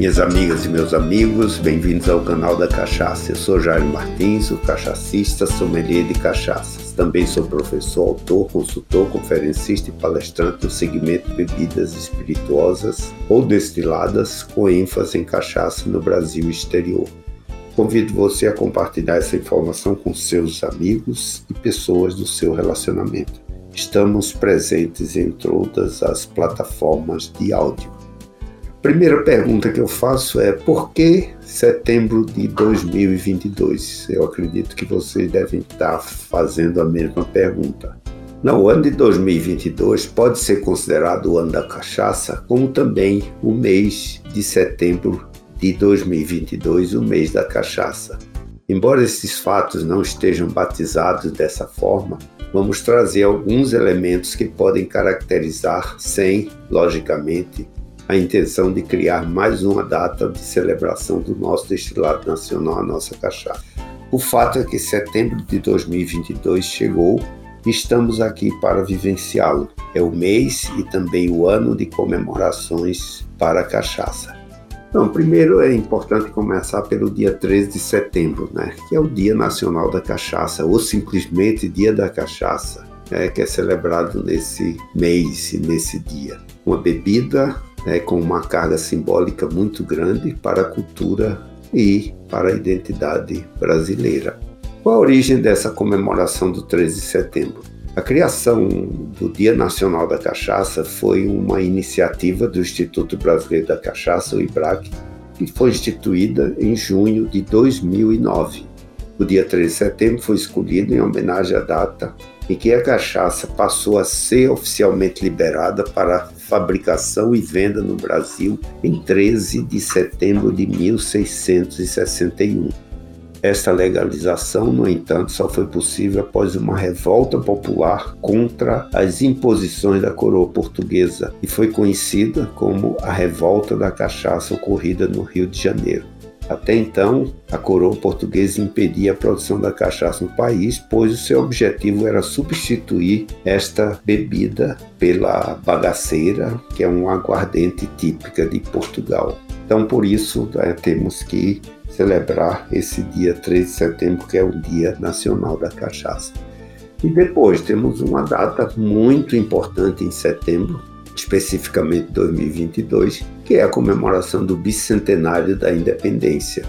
Minhas amigas e meus amigos, bem-vindos ao canal da Cachaça. Eu sou Jair Martins, o cachacista, sommelier de cachaças. Também sou professor, autor, consultor, conferencista e palestrante no segmento bebidas espirituosas ou destiladas com ênfase em cachaça no Brasil e exterior. Convido você a compartilhar essa informação com seus amigos e pessoas do seu relacionamento. Estamos presentes em todas as plataformas de áudio. Primeira pergunta que eu faço é por que setembro de 2022? Eu acredito que vocês devem estar fazendo a mesma pergunta. Não, o ano de 2022 pode ser considerado o ano da cachaça, como também o mês de setembro de 2022, o mês da cachaça. Embora esses fatos não estejam batizados dessa forma, vamos trazer alguns elementos que podem caracterizar, sem, logicamente, a intenção de criar mais uma data de celebração do nosso destilado nacional, a nossa cachaça. O fato é que setembro de 2022 chegou e estamos aqui para vivenciá-lo. É o mês e também o ano de comemorações para a cachaça. Então, primeiro é importante começar pelo dia 13 de setembro, né, que é o Dia Nacional da Cachaça, ou simplesmente Dia da Cachaça, né, que é celebrado nesse mês e nesse dia. Uma bebida né, com uma carga simbólica muito grande para a cultura e para a identidade brasileira. Qual a origem dessa comemoração do 13 de setembro? A criação do Dia Nacional da Cachaça foi uma iniciativa do Instituto Brasileiro da Cachaça, o IBRAC, que foi instituída em junho de 2009. O dia 13 de setembro foi escolhido em homenagem à data em que a cachaça passou a ser oficialmente liberada para fabricação e venda no Brasil em 13 de setembro de 1661. Esta legalização, no entanto, só foi possível após uma revolta popular contra as imposições da coroa portuguesa e foi conhecida como a Revolta da Cachaça ocorrida no Rio de Janeiro. Até então, a coroa portuguesa impedia a produção da cachaça no país, pois o seu objetivo era substituir esta bebida pela bagaceira, que é um aguardente típica de Portugal. Então, por isso, né, temos que celebrar esse dia 13 de setembro, que é o Dia Nacional da Cachaça. E depois temos uma data muito importante em setembro, especificamente 2022, que é a comemoração do bicentenário da independência.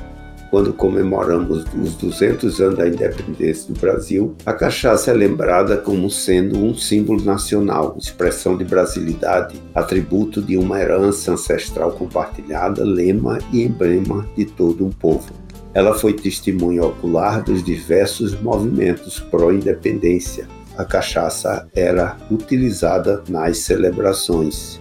Quando comemoramos os 200 anos da independência do Brasil, a cachaça é lembrada como sendo um símbolo nacional, expressão de brasilidade, atributo de uma herança ancestral compartilhada, lema e emblema de todo um povo. Ela foi testemunha ocular dos diversos movimentos pró-independência, a cachaça era utilizada nas celebrações.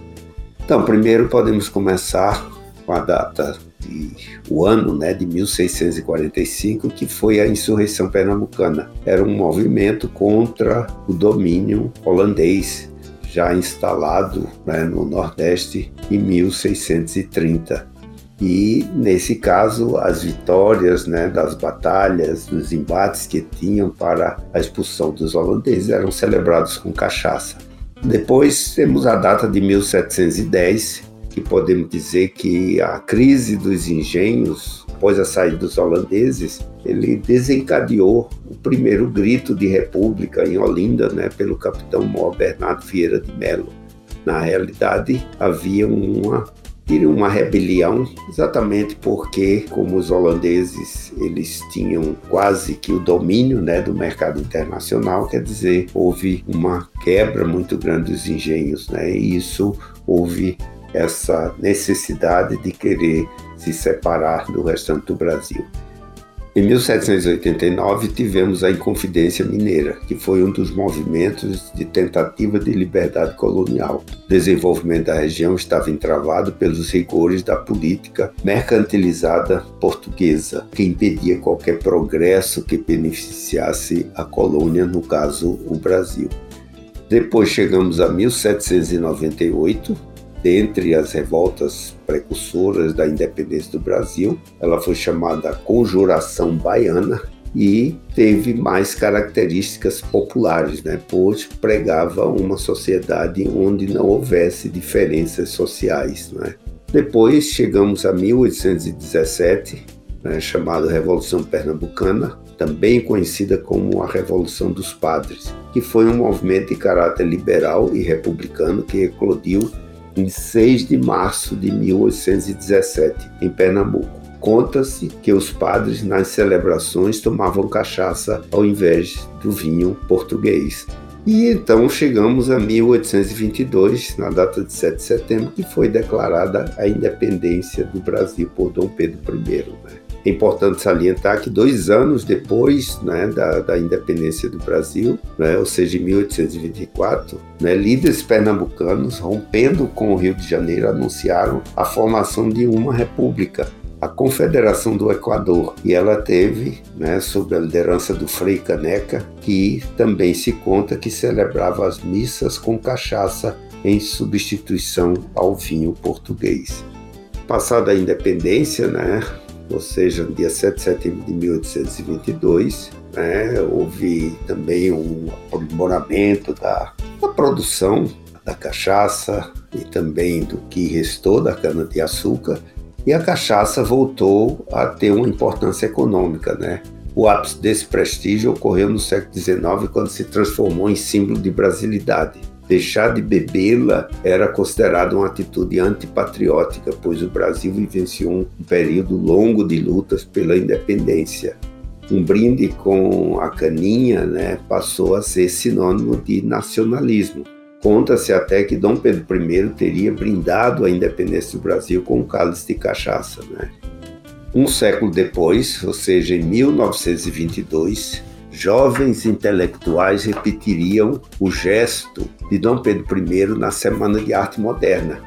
Então, primeiro podemos começar com a data e o ano né, de 1645, que foi a insurreição pernambucana. Era um movimento contra o domínio holandês, já instalado né, no Nordeste em 1630. E, nesse caso, as vitórias né, das batalhas, dos embates que tinham para a expulsão dos holandeses eram celebrados com cachaça. Depois temos a data de 1710, que podemos dizer que a crise dos engenhos, após a saída dos holandeses, ele desencadeou o primeiro grito de república em Olinda, né, pelo capitão Mó Bernardo Vieira de Melo. Na realidade, havia uma uma rebelião, exatamente porque, como os holandeses eles tinham quase que o domínio né, do mercado internacional, quer dizer, houve uma quebra muito grande dos engenhos, né, e isso houve essa necessidade de querer se separar do restante do Brasil. Em 1789 tivemos a Inconfidência Mineira, que foi um dos movimentos de tentativa de liberdade colonial. O desenvolvimento da região estava entravado pelos rigores da política mercantilizada portuguesa, que impedia qualquer progresso que beneficiasse a colônia, no caso o Brasil. Depois chegamos a 1798, dentre as revoltas precursoras da independência do Brasil. Ela foi chamada Conjuração Baiana e teve mais características populares, né? pois pregava uma sociedade onde não houvesse diferenças sociais. Né? Depois chegamos a 1817, né, chamada Revolução Pernambucana, também conhecida como a Revolução dos Padres, que foi um movimento de caráter liberal e republicano que eclodiu em 6 de março de 1817, em Pernambuco. Conta-se que os padres nas celebrações tomavam cachaça ao invés do vinho português. E então chegamos a 1822, na data de 7 de setembro, que foi declarada a independência do Brasil por Dom Pedro I. Né? É importante salientar que dois anos depois né, da, da, independência do Brasil, né, ou seja, em 1824, né, líderes pernambucanos, rompendo com o Rio de Janeiro, anunciaram a formação de uma república, a Confederação do Equador, e ela teve, né, sob a liderança do Frei Caneca, que também se conta que celebrava as missas com cachaça em substituição ao vinho português. Passada a independência, né, ou seja, no dia 7 de setembro de 1822, né, houve também um aprimoramento da, da produção da cachaça e também do que restou da cana-de-açúcar, e a cachaça voltou a ter uma importância econômica. Né? O ápice desse prestígio ocorreu no século XIX, quando se transformou em símbolo de brasilidade Deixar de bebê-la era considerado uma atitude antipatriótica, pois o Brasil vivenciou um período longo de lutas pela independência. Um brinde com a caninha né, passou a ser sinônimo de nacionalismo. Conta-se até que Dom Pedro I teria brindado a independência do Brasil com um cálice de cachaça. Né? Um século depois, ou seja, em 1922, jovens intelectuais repetiriam o gesto de Dom Pedro I na Semana de Arte Moderna.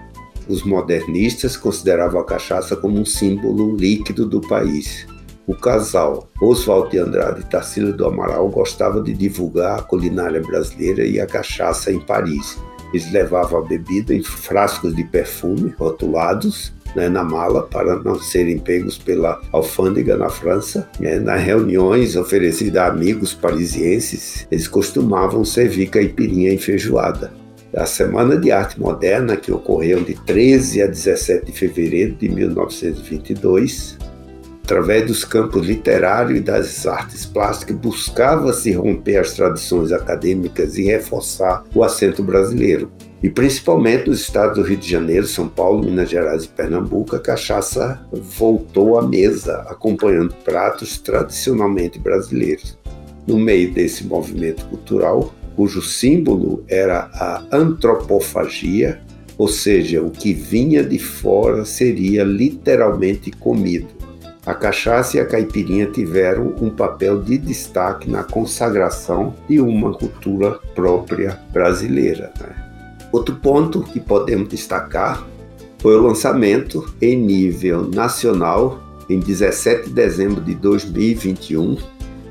Os modernistas consideravam a cachaça como um símbolo líquido do país. O casal Oswald de Andrade e Tarsila do Amaral gostava de divulgar a culinária brasileira e a cachaça em Paris. Eles levavam a bebida em frascos de perfume rotulados né, na mala para não serem pegos pela alfândega na França. Né, nas reuniões oferecidas a amigos parisienses, eles costumavam servir caipirinha enfeijoada. A Semana de Arte Moderna, que ocorreu de 13 a 17 de fevereiro de 1922, através dos campos literário e das artes plásticas, buscava-se romper as tradições acadêmicas e reforçar o acento brasileiro. E principalmente nos estados do Rio de Janeiro, São Paulo, Minas Gerais e Pernambuco, a cachaça voltou à mesa, acompanhando pratos tradicionalmente brasileiros. No meio desse movimento cultural, cujo símbolo era a antropofagia, ou seja, o que vinha de fora seria literalmente comido. A cachaça e a caipirinha tiveram um papel de destaque na consagração de uma cultura própria brasileira. Né? Outro ponto que podemos destacar foi o lançamento em nível nacional em 17 de dezembro de 2021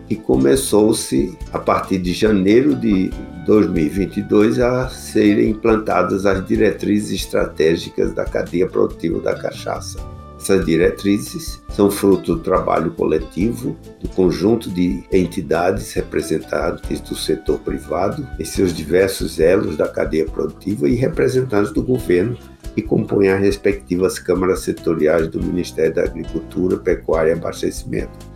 e começou-se a partir de janeiro de 2022 a serem implantadas as diretrizes estratégicas da cadeia produtiva da cachaça. Essas diretrizes são fruto do trabalho coletivo do conjunto de entidades representantes do setor privado em seus diversos elos da cadeia produtiva e representantes do governo que compõem as respectivas câmaras setoriais do Ministério da Agricultura, Pecuária e Abastecimento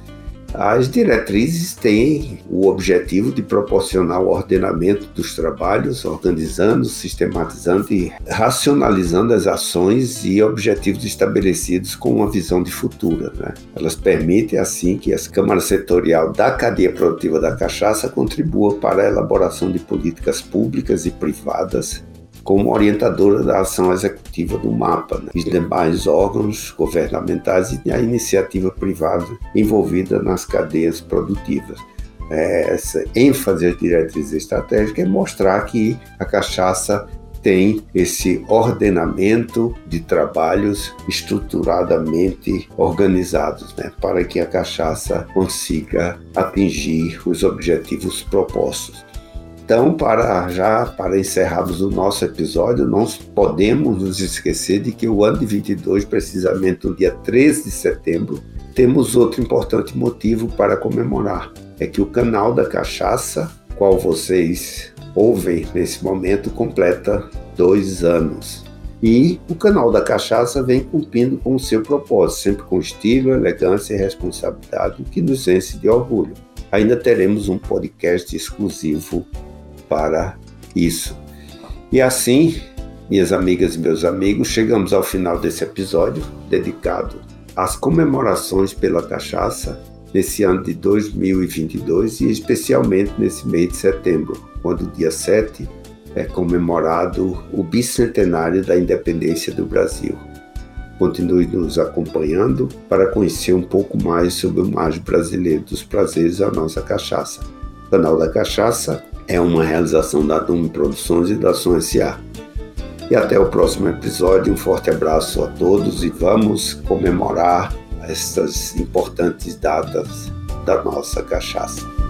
as diretrizes têm o objetivo de proporcionar o ordenamento dos trabalhos, organizando, sistematizando e racionalizando as ações e objetivos estabelecidos com uma visão de futuro. Né? Elas permitem, assim, que as câmaras setorial da cadeia produtiva da cachaça contribuam para a elaboração de políticas públicas e privadas como orientadora da ação executiva do MAPA, né, os demais órgãos governamentais e a iniciativa privada envolvida nas cadeias produtivas. É, essa ênfase às diretrizes estratégicas é mostrar que a cachaça tem esse ordenamento de trabalhos estruturadamente organizados, né, para que a cachaça consiga atingir os objetivos propostos. Então, para já para encerrarmos o nosso episódio, não podemos nos esquecer de que o ano de 22, precisamente no dia 13 de setembro, temos outro importante motivo para comemorar. É que o canal da Cachaça, qual vocês ouvem nesse momento, completa dois anos. E o canal da cachaça vem cumprindo com o seu propósito, sempre com estilo, elegância e responsabilidade, que nos enche de orgulho. Ainda teremos um podcast exclusivo para isso. E assim, minhas amigas e meus amigos, chegamos ao final desse episódio dedicado às comemorações pela cachaça nesse ano de 2022 e especialmente nesse mês de setembro, quando dia 7 é comemorado o bicentenário da independência do Brasil. Continue nos acompanhando para conhecer um pouco mais sobre o mágico brasileiro dos prazeres da nossa cachaça. Canal da Cachaça é uma realização da Dume Produções e da Som S.A. E até o próximo episódio. Um forte abraço a todos e vamos comemorar estas importantes datas da nossa cachaça.